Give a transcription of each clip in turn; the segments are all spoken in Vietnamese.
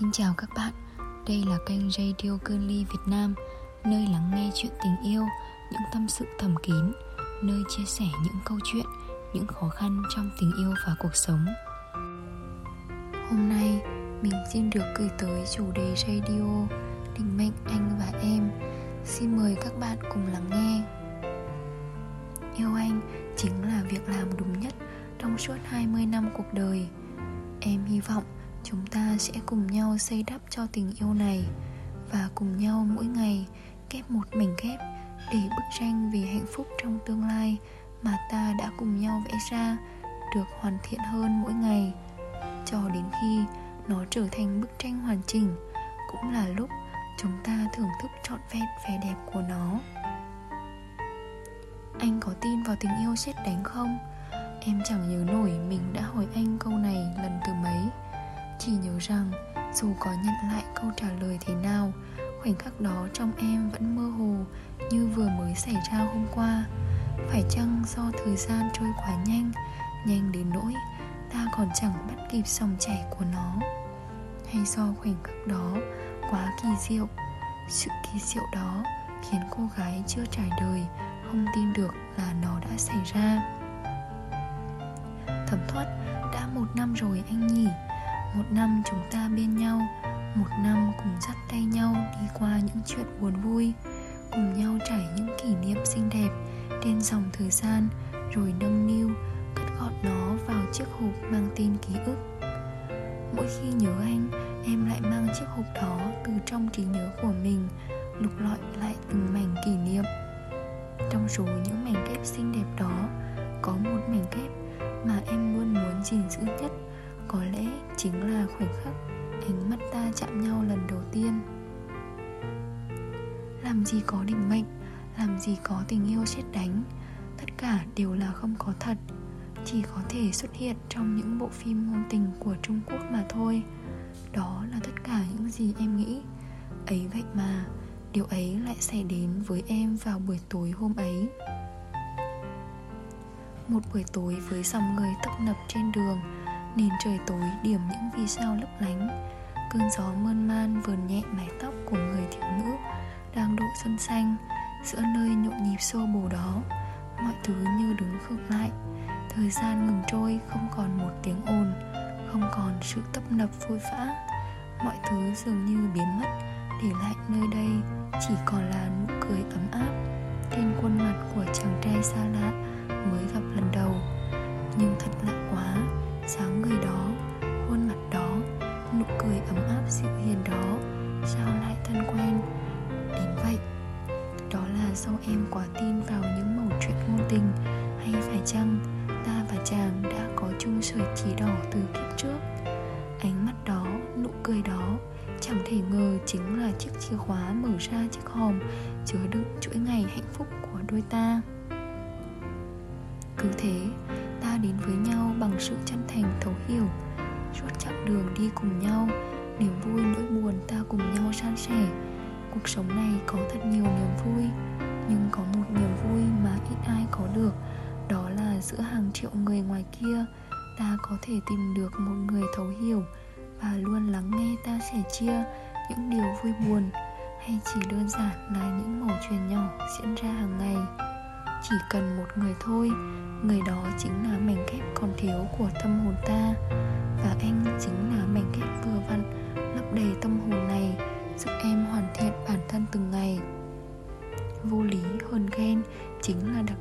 Xin chào các bạn, đây là kênh Radio cơn ly Việt Nam Nơi lắng nghe chuyện tình yêu, những tâm sự thầm kín Nơi chia sẻ những câu chuyện, những khó khăn trong tình yêu và cuộc sống. Hôm nay, mình xin được gửi tới chủ đề radio Định mệnh anh và em. Xin mời các bạn cùng lắng nghe. Yêu anh chính là việc làm đúng nhất trong suốt 20 năm cuộc đời. Em hy vọng chúng ta sẽ cùng nhau xây đắp cho tình yêu này và cùng nhau mỗi ngày kép một mảnh ghép để bức tranh vì hạnh phúc trong tương lai mà ta đã cùng nhau vẽ ra được hoàn thiện hơn mỗi ngày. Cho đến khi nó trở thành bức tranh hoàn chỉnh, cũng là lúc chúng ta thưởng thức trọn vẹn vẻ đẹp của nó. Anh có tin vào tình yêu xét đánh không? Em chẳng nhớ nổi mình đã hỏi anh câu này rằng, dù có nhận lại câu trả lời thế nào, khoảnh khắc đó trong em vẫn mơ hồ như vừa mới xảy ra hôm qua. Phải chăng do thời gian trôi quá nhanh nhanh đến nỗi ta còn chẳng bắt kịp dòng chảy của nó? Hay do khoảnh khắc đó quá kỳ diệu? Sự kỳ diệu đó khiến cô gái chưa trải đời, không tin được là nó đã xảy ra. Thấm thoát, đã một năm rồi anh nhỉ? Một năm chúng ta bên nhau, một năm cùng dắt tay nhau đi qua những chuyện buồn vui, cùng nhau trải những kỷ niệm xinh đẹp trên dòng thời gian, rồi nâng niu cất gọn nó vào chiếc hộp mang tên ký ức. Mỗi khi nhớ anh, em lại mang chiếc hộp đó từ trong trí nhớ của mình, lục lọi lại từng mảnh kỷ niệm. Trong số những mảnh ghép xinh đẹp đó, có một mảnh ghép mà em luôn muốn gìn giữ nhất có lẽ chính là khoảnh khắc ánh mắt ta chạm nhau lần đầu tiên. Làm gì có định mệnh, làm gì có tình yêu xét đánh, tất cả đều là không có thật. Chỉ có thể xuất hiện trong những bộ phim ngôn tình của trung quốc mà thôi. Đó là tất cả những gì em nghĩ. Ấy vậy mà, điều ấy lại xảy đến với em vào buổi tối hôm ấy. Một buổi tối với dòng người tấp nập trên đường nền trời tối, điểm những vì sao lấp lánh. Cơn gió mơn man vờn nhẹ mái tóc của người thiếu nữ đang độ xuân xanh giữa nơi nhộn nhịp xô bồ đó. Mọi thứ như đứng khựng lại. Thời gian ngừng trôi, không còn một tiếng ồn, không còn sự tấp nập vội vã. Mọi thứ dường như biến mất, để lại nơi đây chỉ còn là nụ cười ấm áp trên khuôn mặt của chàng trai xa lạ mới gặp đó do em quá tin vào những mẩu chuyện ngôn tình. Hay phải chăng ta và chàng đã có chung sợi chỉ đỏ từ kiếp trước? Ánh mắt đó, nụ cười đó, chẳng thể ngờ chính là chiếc chìa khóa mở ra chiếc hòm chứa đựng chuỗi ngày hạnh phúc của đôi ta. Cứ thế, ta đến với nhau bằng sự chân thành, thấu hiểu, suốt chặng đường đi cùng nhau. Niềm vui nỗi buồn ta cùng nhau san sẻ. Cuộc sống này có thật nhiều niềm vui nhưng có một niềm vui mà ít ai có được, đó là giữa hàng triệu người ngoài kia, ta có thể tìm được một người thấu hiểu và luôn lắng nghe ta sẻ chia những điều vui buồn, hay chỉ đơn giản là những mẩu chuyện nhỏ diễn ra hàng ngày. Chỉ cần một người thôi, người đó chính là mảnh ghép còn thiếu của tâm hồn ta, và anh chính là mảnh ghép vừa vặn lấp đầy tâm hồn này.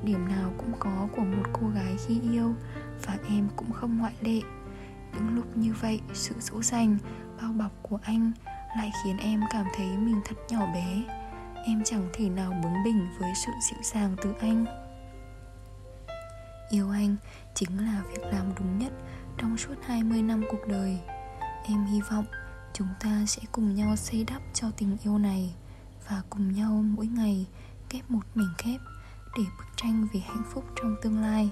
Điểm nào cũng có của một cô gái khi yêu và em cũng không ngoại lệ. Những lúc như vậy, sự dỗ dành, bao bọc của anh lại khiến em cảm thấy mình thật nhỏ bé. Em chẳng thể nào bướng bỉnh với sự dịu dàng từ anh. Yêu anh chính là việc làm đúng nhất trong suốt 20 năm cuộc đời. Em hy vọng chúng ta sẽ cùng nhau xây đắp cho tình yêu này Và cùng nhau mỗi ngày ghép một mảnh ghép để bức tranh về hạnh phúc trong tương lai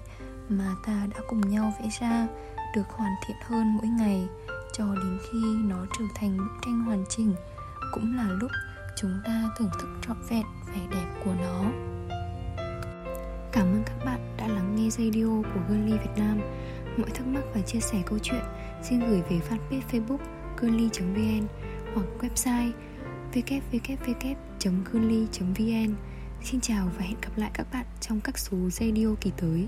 mà ta đã cùng nhau vẽ ra được hoàn thiện hơn mỗi ngày cho đến khi nó trở thành bức tranh hoàn chỉnh, cũng là lúc chúng ta thưởng thức trọn vẹn vẻ đẹp của nó. Cảm ơn các bạn đã lắng nghe radio của Girly Việt Nam. Mọi thắc mắc và chia sẻ câu chuyện, xin gửi về fanpage Facebook girly.vn hoặc website www girly vn. Xin chào và hẹn gặp lại các bạn trong các số radio kỳ tới.